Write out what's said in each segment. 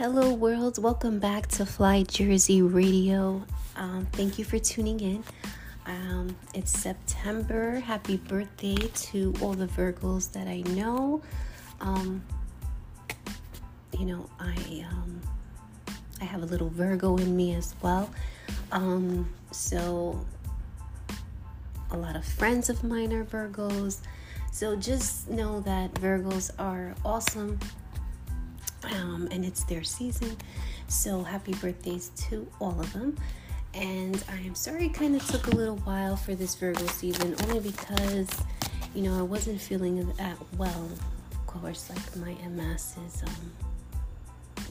Hello, world. Welcome back to Fly Jersey Radio. Um, thank you for tuning in. Um, it's September. Happy birthday to all the Virgos that I know. Um, you know, I um, I have a little Virgo in me as well. Um, so a lot of friends of mine are Virgos. So just know that Virgos are awesome um, and it's their season. So happy birthdays to all of them. And I am sorry it kind of took a little while for this Virgo season, only because, you know, I wasn't feeling that well. Of course, like my MS is um,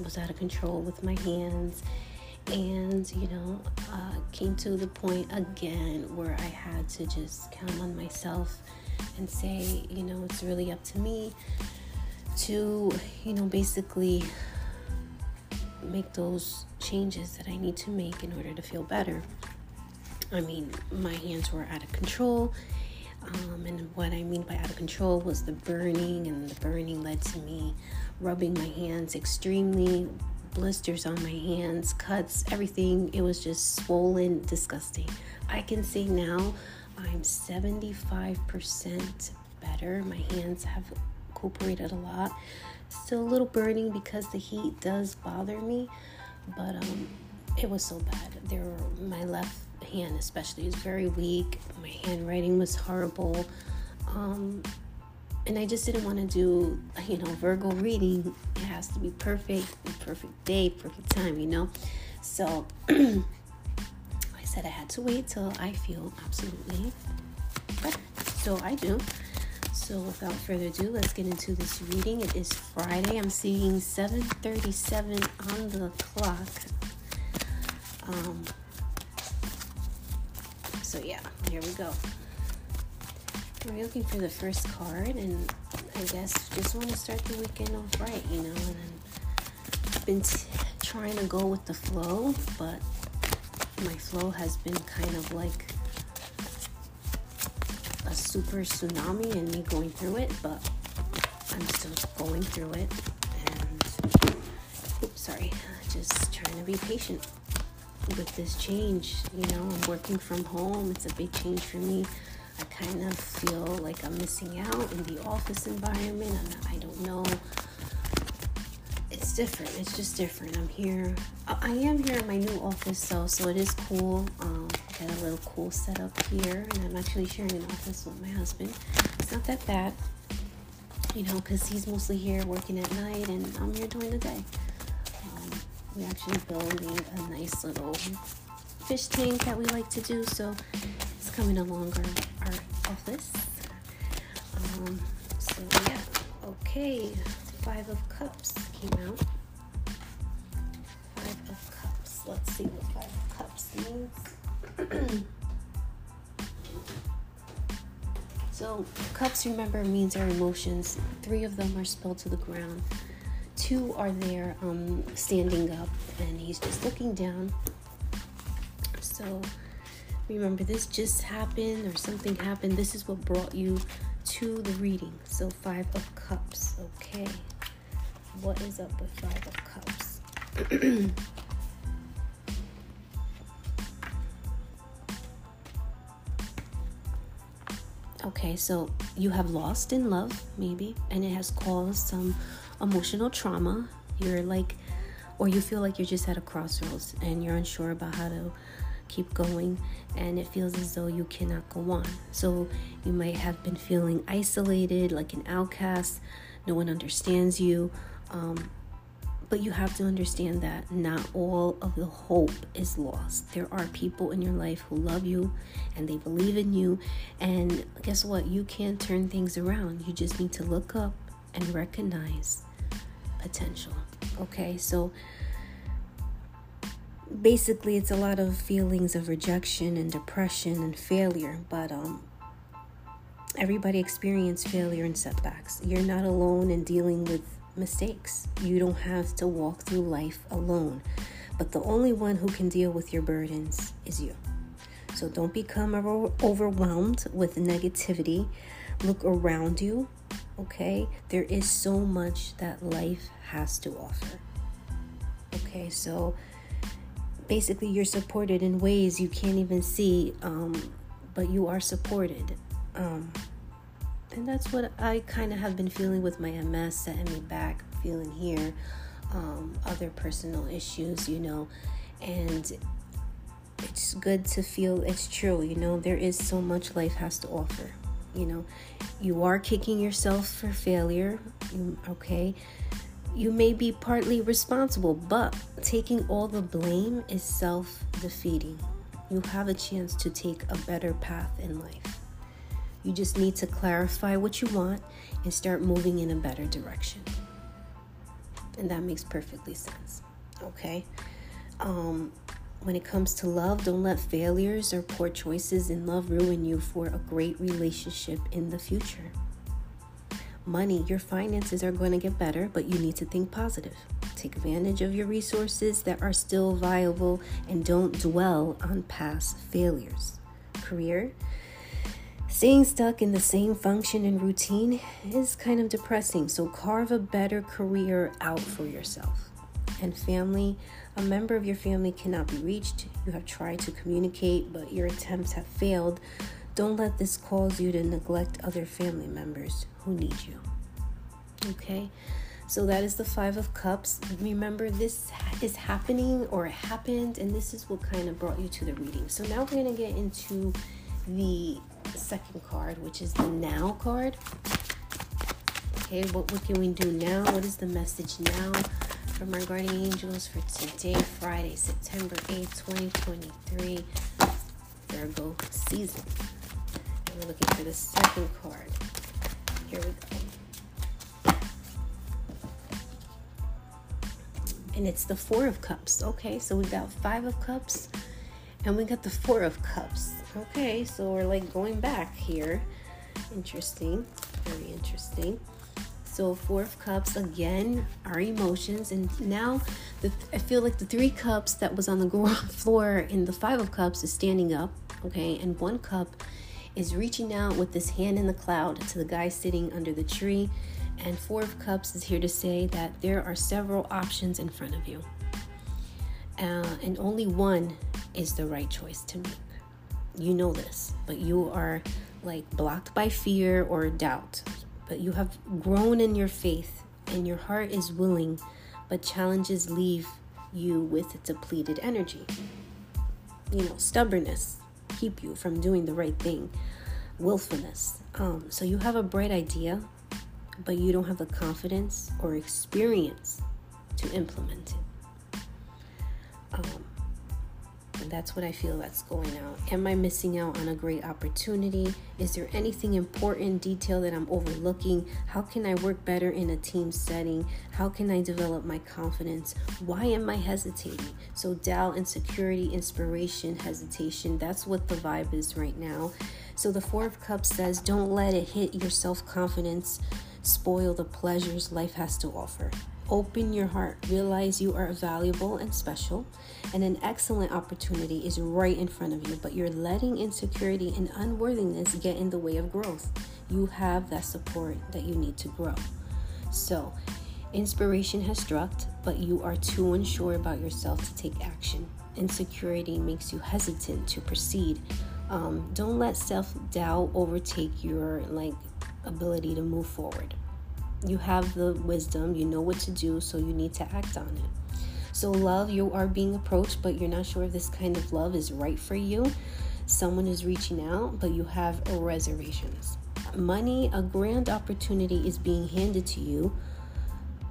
was out of control with my hands, and you know, uh, came to the point again where I had to just count on myself and say, you know, it's really up to me to, you know, basically make those changes that I need to make in order to feel better. I mean, my hands were out of control. Um, and what I mean by out of control was the burning, and the burning led to me rubbing my hands extremely, blisters on my hands, cuts, everything. It was just swollen, disgusting. I can say now I'm 75% better. My hands have recuperated a lot. Still a little burning because the heat does bother me, but um, it was so bad. There, were, my left hand especially is very weak. My handwriting was horrible, um, and I just didn't want to do, you know, Virgo reading. It has to be perfect, perfect day, perfect time, you know. So I said I had to wait till I feel absolutely better. So I do. So without further ado, let's get into this reading. It is Friday. I'm seeing 7:37 on the clock. Um, so yeah, here we go. We're looking for the first card, and I guess just want to start the weekend off right, you know. And I've been t- trying to go with the flow, but my flow has been kind of like super tsunami and me going through it, but I'm still going through it. And, oops, sorry, just trying to be patient with this change. You know, I'm working from home, it's a big change for me. I kind of feel like I'm missing out in the office environment. i I don't know. It's different. It's just different. I'm here. I am here in my new office, though, so it is cool. Um, got a little cool setup here, and I'm actually sharing an office with my husband. It's not that bad, you know, because he's mostly here working at night, and I'm here during the day. Um, we actually building a nice little fish tank that we like to do, so it's coming along our, our office. Um, so yeah, okay, five of cups came out. Five of cups. Let's see what five of cups means. so, cups, remember, means our emotions. Three of them are spilled to the ground. Two are there um, standing up, and he's just looking down. So, remember, this just happened or something happened. This is what brought you to the reading. So, Five of Cups. Okay. What is up with Five of Cups? Okay, so you have lost in love, maybe, and it has caused some emotional trauma. You're like, or you feel like you're just at a crossroads and you're unsure about how to keep going, and it feels as though you cannot go on. So you might have been feeling isolated, like an outcast, no one understands you. Um, but you have to understand that not all of the hope is lost. There are people in your life who love you and they believe in you. And guess what? You can turn things around. You just need to look up and recognize potential. Okay, so basically, it's a lot of feelings of rejection and depression and failure, but um, everybody experiences failure and setbacks. You're not alone in dealing with mistakes. You don't have to walk through life alone. But the only one who can deal with your burdens is you. So don't become overwhelmed with negativity. Look around you, okay? There is so much that life has to offer. Okay, so basically you're supported in ways you can't even see, um, but you are supported. Um, and that's what I kind of have been feeling with my MS setting me back, feeling here, um, other personal issues, you know, and it's good to feel it's true, you know, there is so much life has to offer, you know, you are kicking yourself for failure, okay, you may be partly responsible, but taking all the blame is self defeating. You have a chance to take a better path in life. You just need to clarify what you want and start moving in a better direction. And that makes perfectly sense. Okay? Um, when it comes to love, don't let failures or poor choices in love ruin you for a great relationship in the future. Money, your finances are going to get better, but you need to think positive. Take advantage of your resources that are still viable and don't dwell on past failures. Career, Staying stuck in the same function and routine is kind of depressing, so carve a better career out for yourself. And family, a member of your family cannot be reached. You have tried to communicate, but your attempts have failed. Don't let this cause you to neglect other family members who need you. Okay? So that is the Five of Cups. Remember, this is happening or happened, and this is what kind of brought you to the reading. So now we're going to get into the second card, which is the now card. Okay, what, what can we do now? What is the message now from our guardian angels for today, Friday, September 8, 2023, Virgo season? And we're looking for the second card. Here we go. And it's the Four of Cups. Okay, so we've got Five of Cups and we got the Four of Cups. Okay, so we're like going back here. Interesting. Very interesting. So Four of Cups again, our emotions, and now the I feel like the three cups that was on the floor in the Five of Cups is standing up. Okay, and one cup is reaching out with this hand in the cloud to the guy sitting under the tree. And Four of Cups is here to say that there are several options in front of you. Uh, and only one is the right choice to make. You know this, but you are like blocked by fear or doubt. But you have grown in your faith and your heart is willing, but challenges leave you with depleted energy. You know, stubbornness keep you from doing the right thing, willfulness. Um, so you have a bright idea, but you don't have the confidence or experience to implement it. Um, that's what I feel that's going out. Am I missing out on a great opportunity? Is there anything important, detail that I'm overlooking? How can I work better in a team setting? How can I develop my confidence? Why am I hesitating? So, doubt, insecurity, inspiration, hesitation that's what the vibe is right now. So, the Four of Cups says, don't let it hit your self confidence, spoil the pleasures life has to offer. Open your heart. Realize you are valuable and special, and an excellent opportunity is right in front of you, but you're letting insecurity and unworthiness get in the way of growth. You have that support that you need to grow. So, inspiration has struck, but you are too unsure about yourself to take action. Insecurity makes you hesitant to proceed. Um, don't let self doubt overtake your like ability to move forward you have the wisdom, you know what to do, so you need to act on it. So, love, you are being approached, but you're not sure if this kind of love is right for you. Someone is reaching out, but you have reservations. Money, a grand opportunity is being handed to you,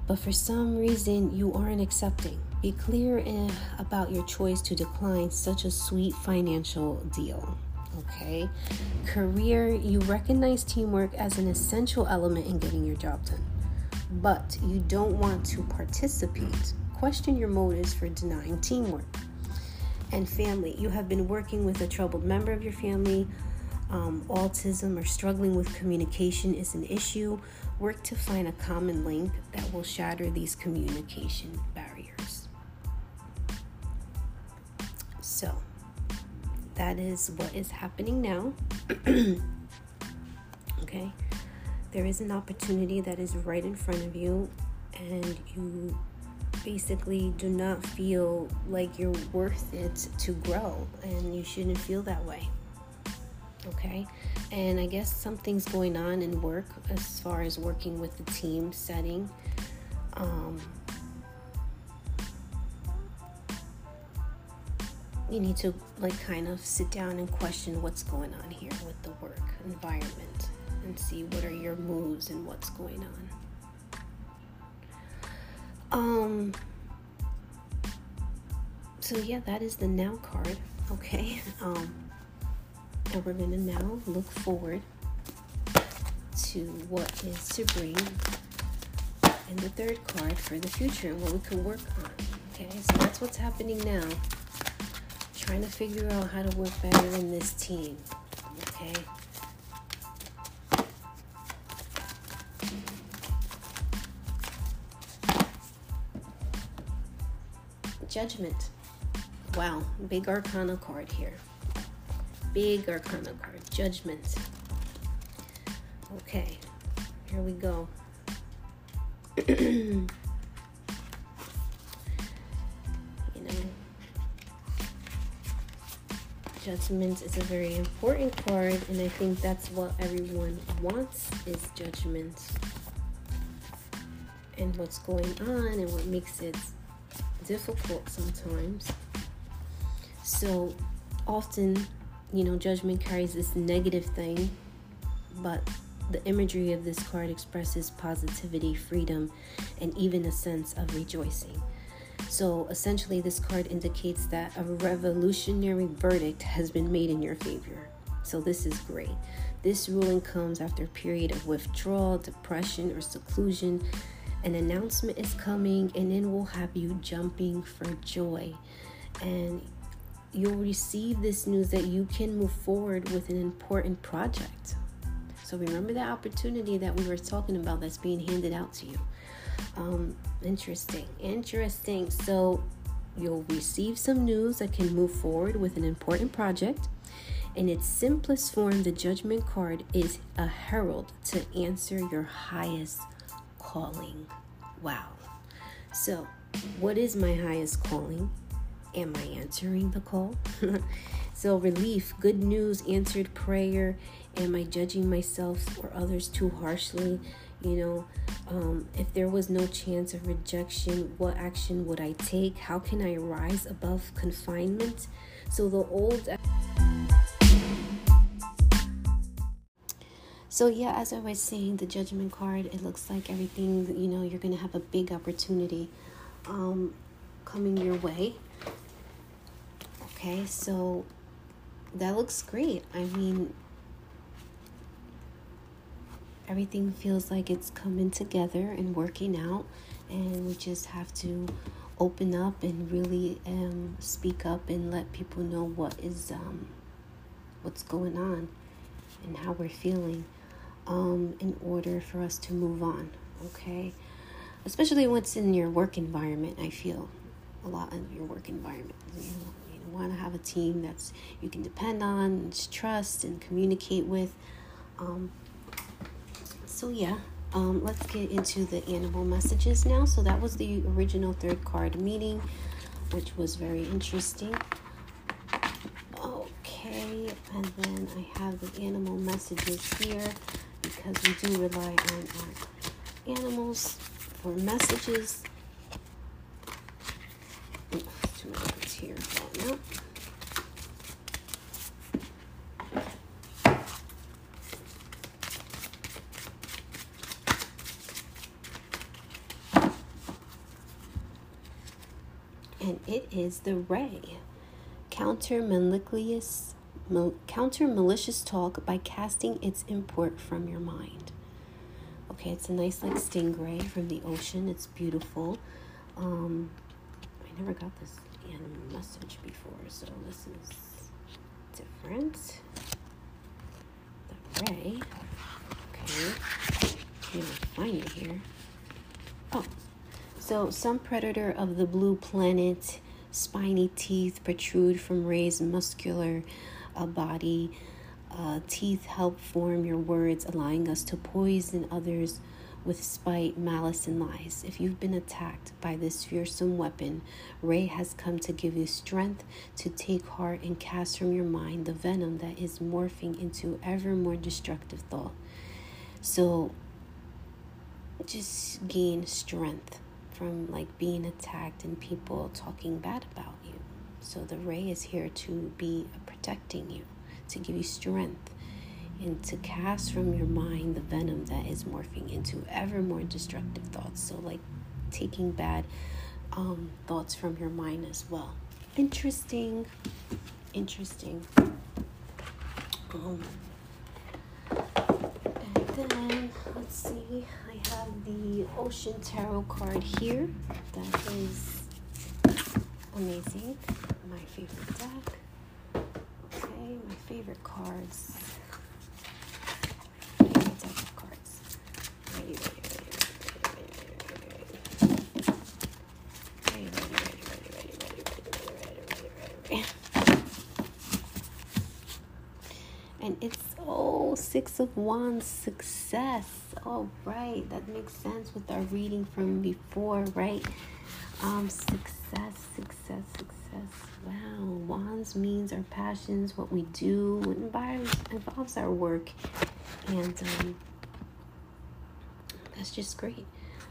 but for some reason you aren't accepting. Be clear eh, about your choice to decline such a sweet financial deal. Okay. Career, you recognize teamwork as an essential element in getting your job done, but you don't want to participate. Question your motives for denying teamwork. And family, you have been working with a troubled member of your family. Um, autism or struggling with communication is an issue. Work to find a common link that will shatter these communication barriers. So, that is what is happening now. okay? There is an opportunity that is right in front of you, and you basically do not feel like you're worth it to grow, and you shouldn't feel that way. Okay, and I guess something's going on in work as far as working with the team setting. Um, you need to like kind of sit down and question what's going on here with the work environment and see what are your moves and what's going on. Um so yeah, that is the now card, okay? Um and we're to now look forward to what is to bring in the third card for the future and what we can work on. Okay, so that's what's happening now. Trying to figure out how to work better in this team. Okay. Judgment. Wow, big arcana card here big arcana card judgment okay here we go judgment is a very important card and i think that's what everyone wants is judgment and what's going on and what makes it difficult sometimes so often you know, judgment carries this negative thing, but the imagery of this card expresses positivity, freedom, and even a sense of rejoicing. So essentially, this card indicates that a revolutionary verdict has been made in your favor. So this is great. This ruling comes after a period of withdrawal, depression, or seclusion. An announcement is coming, and it will have you jumping for joy. And you'll receive this news that you can move forward with an important project. So remember that opportunity that we were talking about that's being handed out to you. Um, interesting, interesting. So you'll receive some news that can move forward with an important project. In its simplest form, the judgment card is a herald to answer your highest calling. Wow. So, what is my highest calling? Am I answering the call? so, relief, good news, answered prayer. Am I judging myself or others too harshly? You know, um, if there was no chance of rejection, what action would I take? How can I rise above confinement? So, the old. So, yeah, as I was saying, the judgment card, it looks like everything, you know, you're to have a big opportunity um, coming your way. Okay, so that looks great. I mean, everything feels like it's coming together and working out, and we just have to open up and really um, speak up and let people know what is um, what's going on and how we're feeling um, in order for us to move on. Okay, especially what's in your work environment. I feel a lot in your work environment. You know, want to have a team that's you can depend on, trust, and communicate with. So yeah, um, let's get into the animal messages now. So that was the original third card meeting, which was very interesting. Okay, and then I have the animal messages here because we do rely on our animals for messages. Two minutes here. Nope. And it is the ray. Counter malicious, counter malicious talk by casting its import from your mind. Okay, it's a nice like stingray from the ocean. It's beautiful. Um, I never got this in message before, so this is different. The ray. Okay. Can't find it here. Oh. So some predator of the blue planet, spiny teeth protrude from Ray's muscular uh, body. Uh, teeth help form your words, allowing us to poison others with spite, malice, and lies. If you've been attacked by this fearsome weapon, Ray has come to give you strength to take heart and cast from your mind the venom that is morphing into ever more destructive thought. So just gain strength from like being attacked and people talking bad about you. So the ray is here to be protecting you, to give you strength and to cast from your mind the venom that is morphing into ever more destructive thoughts. So, like taking bad um, thoughts from your mind as well. Interesting. Interesting. Um, and then, let's see, I have the Ocean Tarot card here. That is amazing. My favorite deck. Okay, my favorite cards. And it's oh six of wands success. All right, that makes sense with our reading from before, right? Um, success, success, success. Wow, wands means our passions, what we do, it involves our work, and um, that's just great.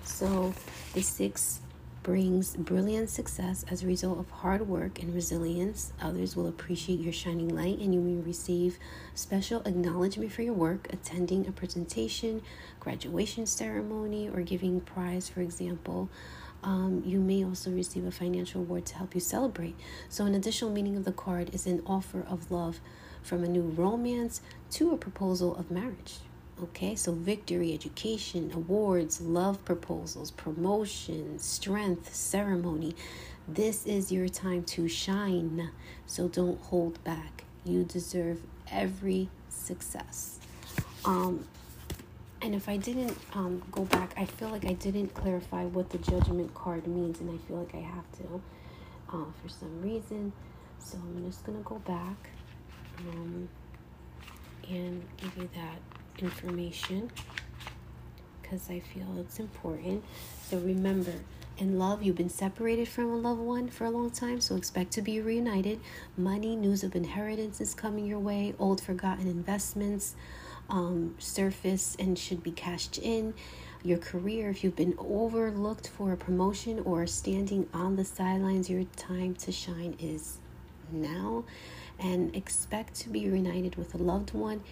So the six brings brilliant success as a result of hard work and resilience. Others will appreciate your shining light and you may receive special acknowledgement for your work, attending a presentation, graduation ceremony, or giving prize, for example. Um, you may also receive a financial award to help you celebrate. So, an additional meaning of the card is an offer of love from a new romance to a proposal of marriage. Okay, so victory, education, awards, love proposals, promotion, strength, ceremony. This is your time to shine. So don't hold back. You deserve every success. Um, and if I didn't um, go back, I feel like I didn't clarify what the judgment card means, and I feel like I have to uh, for some reason. So I'm just gonna go back um, and give you that information because I feel it's important. So remember, in love, you've been separated from a loved one for a long time, so expect to be reunited. Money, news of inheritance is coming your way, old forgotten investments um, surface and should be cashed in. Your career, if you've been overlooked for a promotion or standing on the sidelines, your time to shine is now. And expect to be reunited with a loved one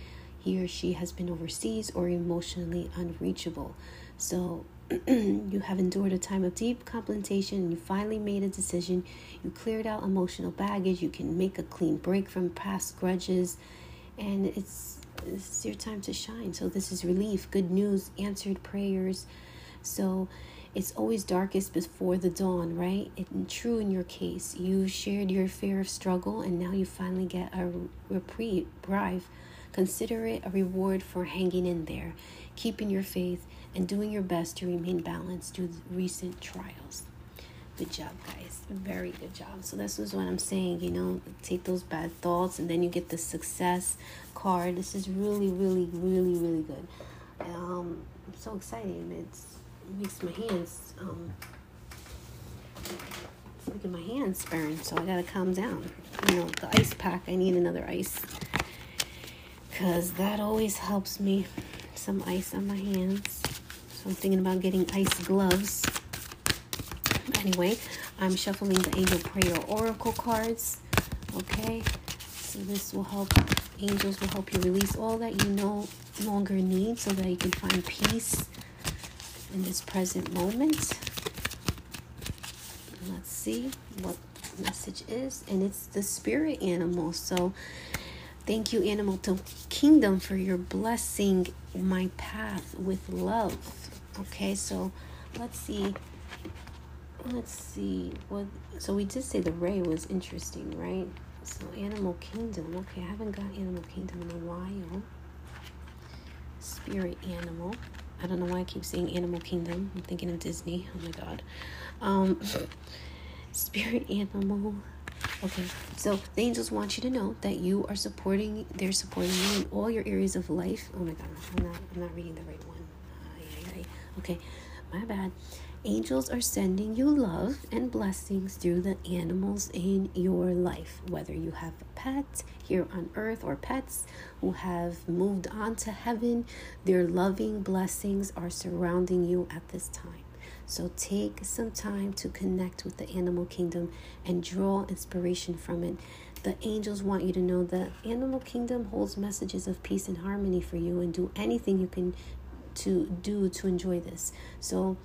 he or she has been overseas or emotionally unreachable. So you have endured a time of deep contemplation and you finally made a decision. You cleared out emotional baggage. You can make a clean break from past grudges. And it's, it's your time to shine. So this is relief, good news, answered prayers. So it's always darkest before the dawn, right? And true in your case, you shared your fear of struggle and now you finally get a reprieve Consider it a reward for hanging in there, keeping your faith, and doing your best to remain balanced through recent trials. Good job, guys. Very good job. So, this is what I'm saying. You know, take those bad thoughts, and then you get the success card. This is really, really, really, really good. Um, I'm so excited. It's, it makes my hands. Um, making my hands burn, so I gotta calm down. You know, the ice pack. I need another ice because that always helps me. Some ice on my hands. So I'm thinking about getting ice gloves. Anyway, I'm shuffling the Angel Prayer Oracle cards. Okay, so this will help. Angels will help you release all that you no longer need so that you can find peace in this present moment. Let's see what message is, and it's the spirit animal. So Thank you, Animal Kingdom, for your blessing my path with love. Okay, so let's see. Let's see what. So we did say the ray was interesting, right? So Animal Kingdom. Okay, I haven't got Animal Kingdom in a while. Spirit animal. I don't know why I keep saying Animal Kingdom. I'm thinking of Disney. Oh my god. Um, spirit animal. Okay, so the angels want you to know that you are supporting, they're supporting you in all your areas of life. Oh my God, I'm not, I'm not reading the right one. Okay, my bad. Angels are sending you love and blessings through the animals in your life, whether you have a pet here on earth or pets who have moved on to heaven. Their loving blessings are surrounding you at this time. So take some time to connect with the animal kingdom and draw inspiration from it. The angels want you to know the animal kingdom holds messages of peace and harmony for you and do anything you can to do to enjoy this. So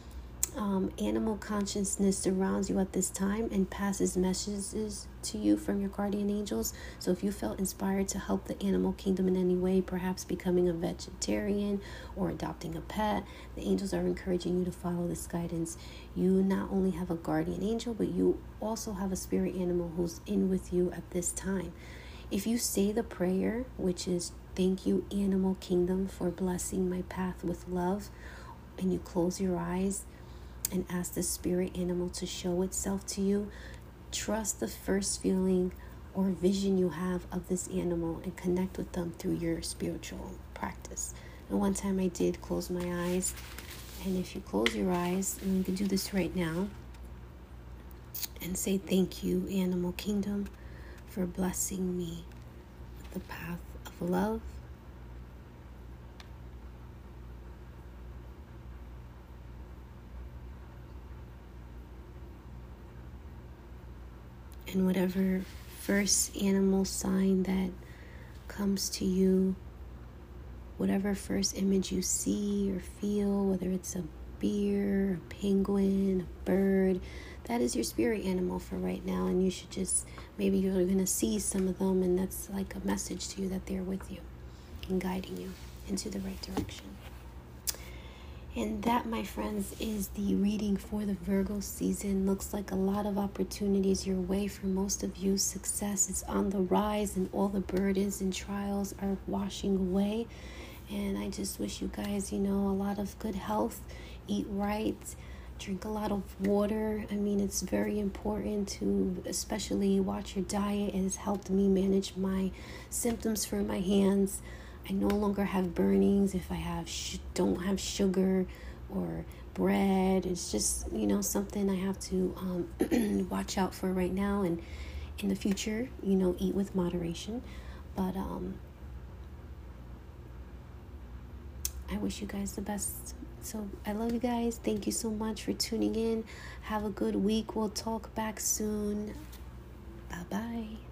um, animal consciousness surrounds you at this time and passes messages to you from your guardian angels. So, if you felt inspired to help the animal kingdom in any way, perhaps becoming a vegetarian or adopting a pet, the angels are encouraging you to follow this guidance. You not only have a guardian angel, but you also have a spirit animal who's in with you at this time. If you say the prayer, which is Thank you, animal kingdom, for blessing my path with love, and you close your eyes and ask the spirit animal to show itself to you, trust the first feeling or vision you have of this animal and connect with them through your spiritual practice. And one time I did close my eyes, and if you close your eyes, and you can do this right now, and say, Thank you, animal kingdom, for blessing me with the path of love and whatever first animal sign that comes to you, whatever first image you see or feel, whether it's a bear, a penguin, a bird, that is your spirit animal for right now. And you should just, maybe you're going to see some of them, and that's like a message to you that they're with you and guiding you into the right direction. And that, my friends, is the reading for the Virgo season. Looks like a lot of opportunities your way for most of you. Success is on the rise, and all the burdens and trials are washing away. And I just wish you guys, you know, a lot of good health, eat right, drink a lot of water. I mean, it's very important to especially watch your diet. It has helped me manage my symptoms for my hands. I no longer have burnings if I have sh- don't have sugar or bread. It's just you know something I have to um, watch out for right now and in the future. You know, eat with moderation. But um, I wish you guys the best. So I love you guys. Thank you so much for tuning in. Have a good week. We'll talk back soon. Bye bye.